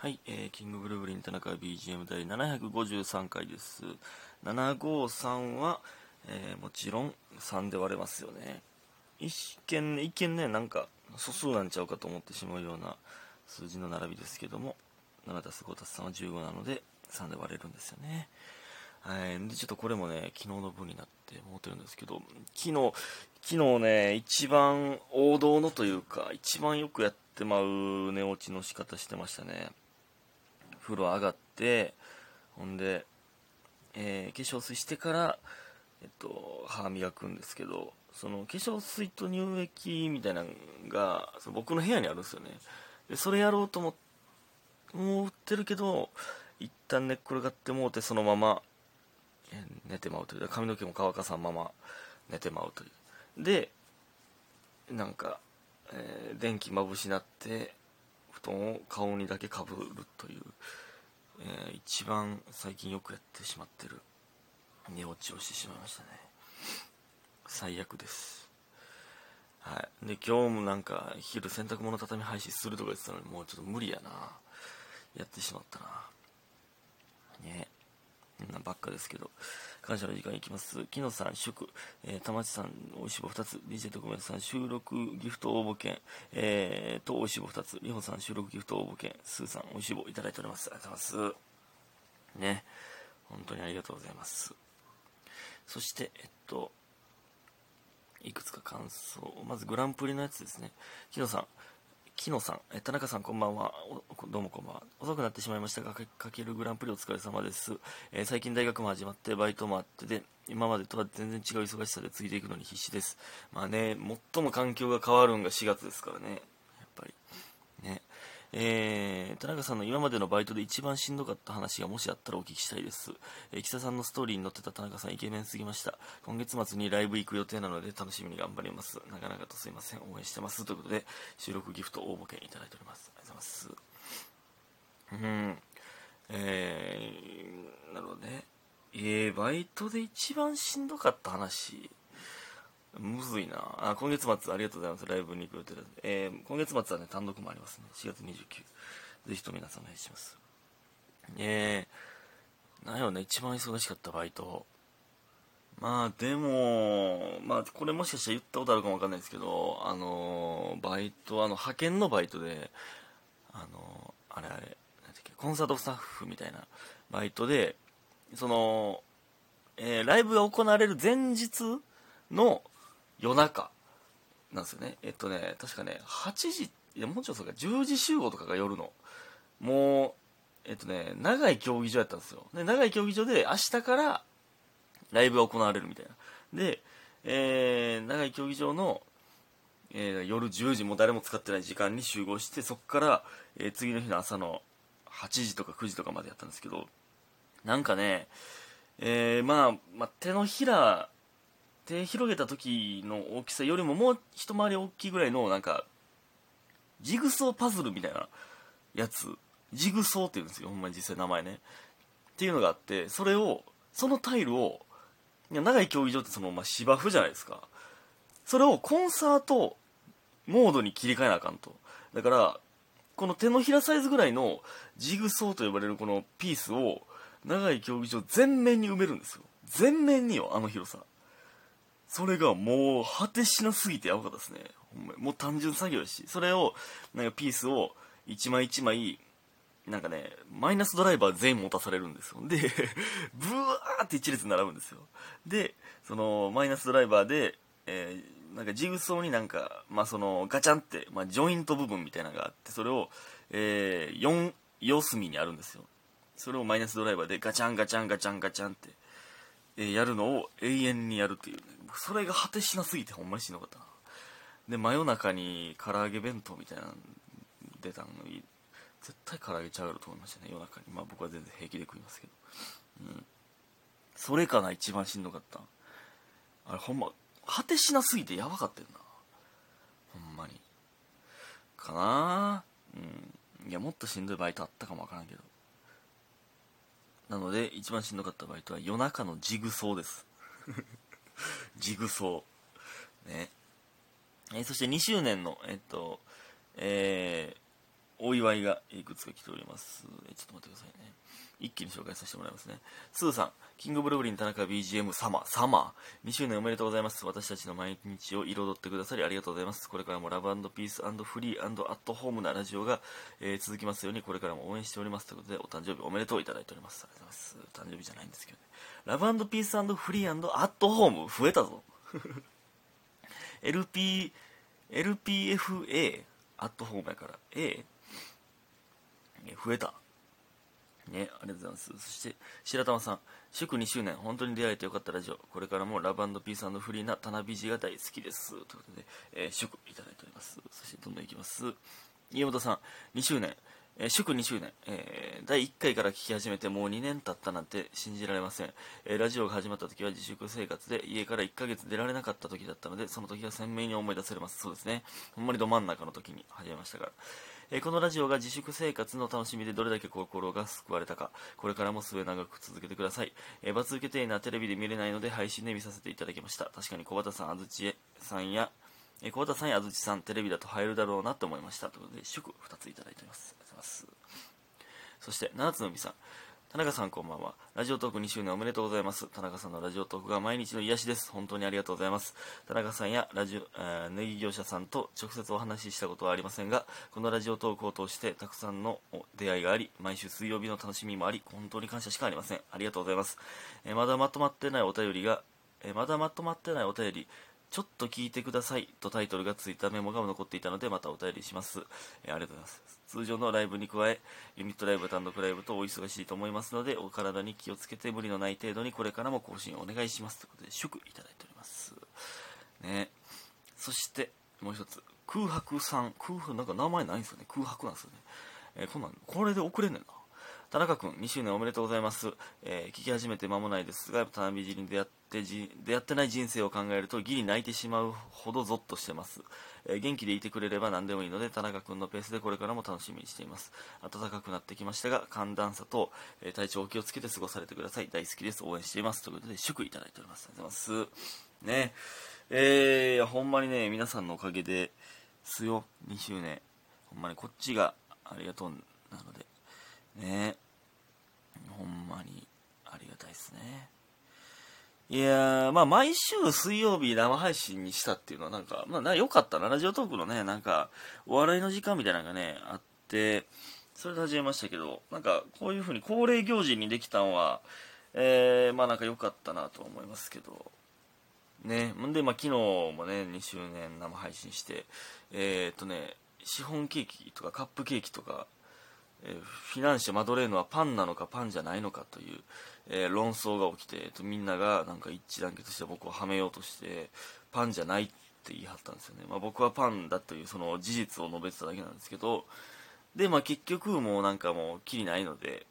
はい、えー、キングブルーブリン田中 BGM 第753回です。753は、えーもちろん3で割れますよね。一見ね、一見ね、なんか素数なんちゃうかと思ってしまうような数字の並びですけども、7たす5たす3は15なので、3で割れるんですよね。はい。で、ちょっとこれもね、昨日の分になって思ってるんですけど、昨日、昨日ね、一番王道のというか、一番よくやってまう寝落ちの仕方してましたね。風呂上がって、ほんで、えー化粧水してから、えっと、歯磨くんですけど、その化粧水と乳液みたいなのが、その僕の部屋にあるんですよね。で、それやろうと思ってるけど、一旦寝っ転がってもうて、そのまま、寝てまうという。髪の毛も乾かさんまま寝てまうという。で、なんか、えー電気まぶしなって、布団を顔にだけかぶるという、えー一番最近よくやってしまってる寝落ちをしてしまいましたね。最悪です。はい。で今日もなんか昼洗濯物畳み配信するとか言ってたのにもうちょっと無理やな。やってしまったな。ね。えなばっかですけど感謝の時間いきます。木野さん祝、えー、田町さんおいしぼ2つ DJ 特命さん収録ギフト応募券、えー、とおいしぼ2つりほさん収録ギフト応募券スーさんおいしぼいただいております。ありがとうございます。ね。本当にありがとうございます。そしてえっといくつか感想。まずグランプリのやつですね。木野さん木野さん、え田中さんこんばんは。どうもこんばんは。遅くなってしまいましたがかかけるグランプリお疲れ様です、えー最近大学も始まってバイトもあってで今までとは全然違う忙しさでついていくのに必死です。まあね最も環境が変わるんが4月ですからね。えー田中さんの今までのバイトで一番しんどかった話がもしあったらお聞きしたいです、えー、木田さんのストーリーに載ってた田中さんイケメンすぎました。今月末にライブ行く予定なので楽しみに頑張ります。なかなかとすいません。応援してます。ということで収録ギフト応募券いただいております。ありがとうございます。うん。えー、なるほどね。えー、バイトで一番しんどかった話。むずいな。あ今月末ありがとうございます。ライブに行く予定です、えー、今月末はね単独もありますね。4月29ぜひと皆さんお願いします。えー、なんやろね。一番忙しかったバイト。まあでもまあこれもしかしたら言ったことあるかもわかんないですけどあのーバイトあの派遣のバイトであのーあれあれなんだっけコンサートスタッフみたいな。バイトでその、えーライブが行われる前日の夜中なんですよね。えっとね確かね8時いやもうちょっとそうか10時集合とかが夜の。もうえっとね長い競技場やったんですよ。で長い競技場で明日からライブが行われるみたいな。で、えー長い競技場の、えー夜10時も誰も使ってない時間に集合してそこから、えー次の日の朝の8時とか9時とかまでやったんですけどなんかね、えーまあ、まあ手のひら手広げた時の大きさよりももう一回り大きいぐらいのなんかジグソーパズルみたいなやつ。ジグソーって言うんですよほんまに実際名前ね。っていうのがあってそれをそのタイルをいや長い競技場ってその、まあ、芝生じゃないですか。それをコンサートモードに切り替えなあかんと。だからこの手のひらサイズぐらいのジグソーと呼ばれるこのピースを長い競技場全面に埋めるんですよ。全面によあの広さ。それがもう果てしなすぎてやばかったですね。ほんまに。もう単純作業やし。それをなんかピースを一枚一枚なんかねマイナスドライバー全員持たされるんですよ。で ブワーって一列並ぶんですよ。でそのマイナスドライバーで、えーなんかジグソーになんか、まあ、そのガチャンって、まあ、ジョイント部分みたいなのがあってそれを、えー、4四隅にあるんですよ。それをマイナスドライバーでガチャンガチャンガチャンガチャンって、えーやるのを永遠にやるっていうね。それが果てしなすぎてほんまにしんどかったな。で真夜中に唐揚げ弁当みたいなの出たのに絶対唐揚げちゃうやろと思いましたね。夜中に。まあ僕は全然平気で食いますけど。うん。それかな一番しんどかった。あれほんま果てしなすぎてやばかったよな。ほんまに。かな。うん。いやもっとしんどいバイトあったかもわからんけど。なので一番しんどかったバイトは夜中のジグソーです。ジグソー。ね。えーそして2周年のえっとえお祝いがいくつか来ておりますえちょっと待ってくださいね一気に紹介させてもらいますね。スーさん、キングブルーリン田中 BGM サマー、サマー。2周年おめでとうございます。私たちの毎日を彩ってくださりありがとうございます。これからもラブピースフリーアットホームなラジオが、えー、続きますように、これからも応援しております。ということで、お誕生日おめでとういただいております。ありがとうございます。誕生日じゃないんですけどね。ラブピースフリーアットホーム増えたぞ。LP、LPFA アットホームやから、A、増えた。ね、ありがとうございます。そして、白玉さん、祝2周年、本当に出会えてよかったラジオ。これからもラブピースフリーなタナビジが大好きです。ということで、えー、祝いただいております。そして、どんどんいきます。家本さん、2周年、えー、祝2周年、えー、第1回から聞き始めてもう2年経ったなんて信じられません、えー、ラジオが始まった時は自粛生活で家から1ヶ月出られなかった時だったのでその時が鮮明に思い出されますそうですねほんまにど真ん中の時に始めましたからえこのラジオが自粛生活の楽しみでどれだけ心が救われたか、これからも末永く続けてください。えー、罰受けていなテレビで見れないので配信で見させていただきました。確かに小畑さん、安土さんや、えー、小畑さんや安土さん、テレビだと入るだろうなと思いました。ということで、祝2ついただいております。ありがとうございます。そして、七つのみさん。田中さんこんばんは。ラジオトーク2周年おめでとうございます。田中さんのラジオトークが毎日の癒しです。本当にありがとうございます。田中さんやラジオ、えー、ネギ業者さんと直接お話ししたことはありませんが、このラジオトークを通してたくさんの出会いがあり、毎週水曜日の楽しみもあり、本当に感謝しかありません。ありがとうございます。えー、まだまとまってないお便りが、えー、まだまとまってないお便り、ちょっと聞いてくださいとタイトルがついたメモが残っていたのでまたお便りします、えー、ありがとうございます。通常のライブに加えユニットライブ単独ライブとお忙しいと思いますのでお体に気をつけて無理のない程度にこれからも更新お願いしますということで祝いただいております。ね。そしてもう一つ空白さん。空白なんか名前ないんですよね。空白なんですよね、えー、こんなんこれで送れんねんな。田中君2周年おめでとうございます、えー、聞き始めて間もないですが田辺尻に出会ってじ出会ってない人生を考えるとギリ泣いてしまうほどゾッとしてます、えー、元気でいてくれれば何でもいいので田中君のペースでこれからも楽しみにしています。暖かくなってきましたが寒暖差と、えー、体調を気をつけて過ごされてください。大好きです。応援しています。ということで祝いただいております。ありがとうございます。ね。えー、ほんまにね皆さんのおかげですよ。2周年。ほんまにこっちがありがとうなので。ね。ほんまにありがたいですね。いやまあ毎週水曜日生配信にしたっていうのはなんか、まあな、良かったな。ラジオトークのね、なんか、お笑いの時間みたいなのがね、あって、それで始めましたけど、なんか、こういう風に恒例行事にできたのは、えー、まあなんか良かったなと思いますけど、ね、んで、まあ昨日もね、2周年生配信して、えー、っとね、シフォンケーキとかカップケーキとか、えー、フィナンシェ・マドレーヌはパンなのかパンじゃないのかという、えー、論争が起きて、えー、とみんながなんか一致団結して僕をはめようとしてパンじゃないって言い張ったんですよね、まあ、僕はパンだというその事実を述べてただけなんですけどで、まあ、結局もうなんかもうきりないので、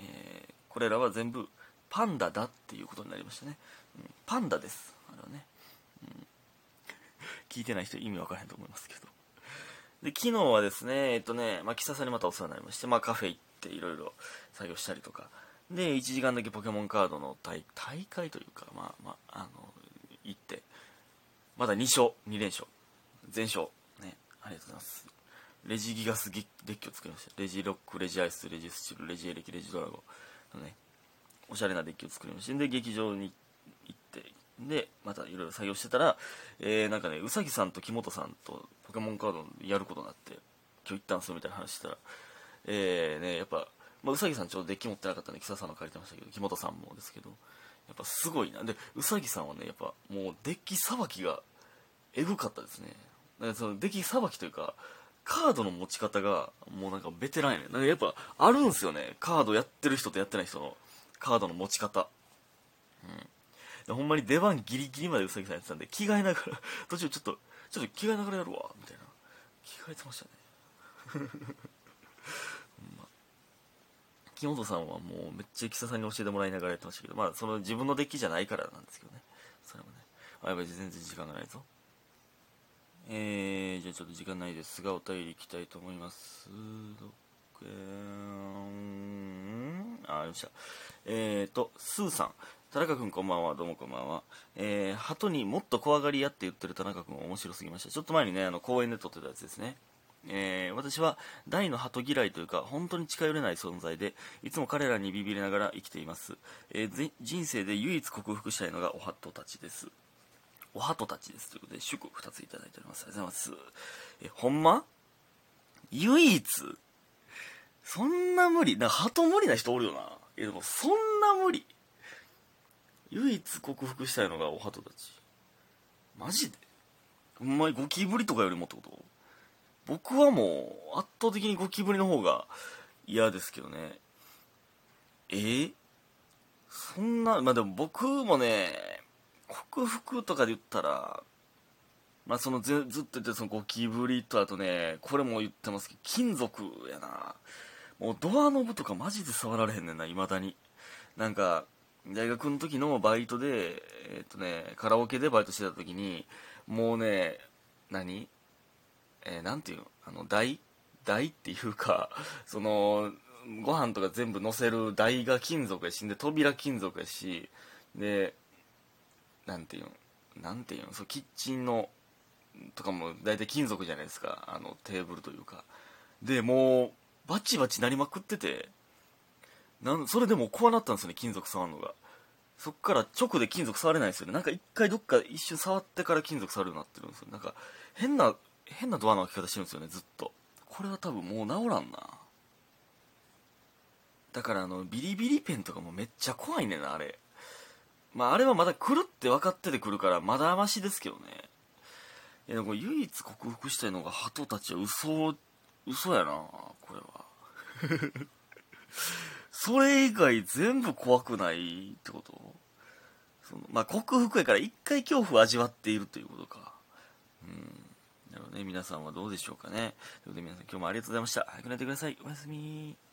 えー、これらは全部パンダだっていうことになりましたね、うん、パンダです。あれはね、うん、聞いてない人意味わからへんと思いますけど。で、昨日はですね、えっとね、まあ、さにまたお世話になりまして、まあ、カフェ行っていろいろ作業したりとか、で、1時間だけポケモンカードの大会というか、まあ、まあ、あの、行って、まだ2勝、2連勝、全勝、ね、ありがとうございます。レジギガスデッキを作りました。レジロック、レジアイス、レジスチル、レジエレキ、レジドラゴンの、ね、おしゃれなデッキを作りました。で、劇場に行っ、で、またいろいろ作業してたら、えー、なんかね、うさぎさんと木本さんとポケモンカードやることになって、今日行ったんすよみたいな話したら、えー、ね、やっぱ、まあ、うさぎさんちょうどデッキ持ってなかったんで、木佐さんの借りてましたけど、木本さんもですけど、やっぱすごいな。で、うさぎさんはね、やっぱもうデッキさばきがエグかったですね。だからそのデッキさばきというか、カードの持ち方がもうなんかベテランやね。なんかやっぱあるんすよね。カードやってる人とやってない人のカードの持ち方。うん。ほんまに出番ギリギリまでうさぎさんやってたんで、着替えながら、途中ちょっと、ちょっと着替えながらやるわ、みたいな。着替えてましたね。ま木本さんはもうめっちゃ木佐さんに教えてもらいながらやってましたけど、まあその自分のデッキじゃないからなんですけどね。それもね。あ、やばい、全然時間がないぞ。えー、じゃあちょっと時間ないですが、お便りいきたいと思います。えー、あ、あよっしゃ。えーと、スーさん。田中君こんばんは、どうもこんばんは。えー、鳩にもっと怖がり屋って言ってる田中君面白すぎました。ちょっと前にね、あの、公園で撮ってたやつですね。えー、私は大の鳩嫌いというか本当に近寄れない存在でいつも彼らにビビりながら生きています、えー、人生で唯一克服したいのがお鳩たちです。お鳩たちですということで祝2ついただいております。ありがとうございます。えほんま？唯一？そんな無理。な鳩無理な人おるよな。えでもそんな無理。唯一克服したいのがお鳩たち。マジで？ほんまにゴキブリとかよりもってこと？僕はもう圧倒的にゴキブリの方が嫌ですけどね。え？ー、そんな？まあでも僕もね克服とかで言ったらまあそのずずっと言ってそのゴキブリとあとねこれも言ってますけど金属やな。もうドアノブとかマジで触られへんねんないまだに。なんか大学の時のバイトでえ、っとねカラオケでバイトしてた時にもうね何？えー、なんていうの？あの台？台っていうか そのご飯とか全部乗せる台が金属やしで扉金属やしでなんていうの？なんていうの？そうキッチンのとかも大体金属じゃないですか。あのテーブルというか。でもうバチバチなりまくってて。なんそれでも怖なったんですよね金属触るのが。そっから直で金属触れないですよね。なんか一回どっか一瞬触ってから金属触るようになってるんですよなんか変な変なドアの開き方してるんですよねずっと。これは多分もう治らんな。だからあのビリビリペンとかもめっちゃ怖いねんなあれ。まああれはまだ来るって分かってて来るからまだましですけどね。いやこれ唯一克服したいのが鳩たちは嘘嘘やなこれは。それ以外全部怖くないってこと？そのまあ克服やから一回恐怖を味わっているということか。うん。なるほどね。皆さんはどうでしょうかね。ということで皆さん今日もありがとうございました。早く寝てください。おやすみ。